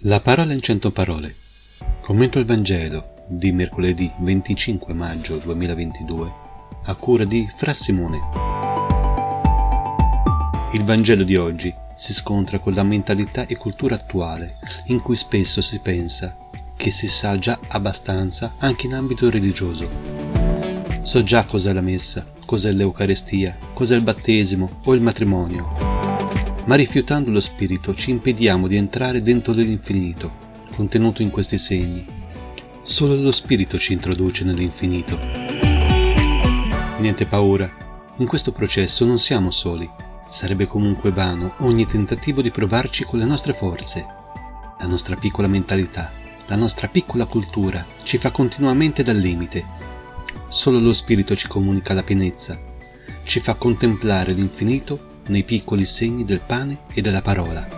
La parola in cento parole. Commento il Vangelo di mercoledì 25 maggio 2022 a cura di Fra Simone. Il Vangelo di oggi si scontra con la mentalità e cultura attuale in cui spesso si pensa che si sa già abbastanza anche in ambito religioso. So già cos'è la messa, cos'è l'Eucarestia, cos'è il battesimo o il matrimonio ma rifiutando lo spirito ci impediamo di entrare dentro l'infinito, contenuto in questi segni. Solo lo spirito ci introduce nell'infinito. Niente paura, in questo processo non siamo soli. Sarebbe comunque vano ogni tentativo di provarci con le nostre forze. La nostra piccola mentalità, la nostra piccola cultura ci fa continuamente dal limite. Solo lo spirito ci comunica la pienezza, ci fa contemplare l'infinito nei piccoli segni del pane e della parola.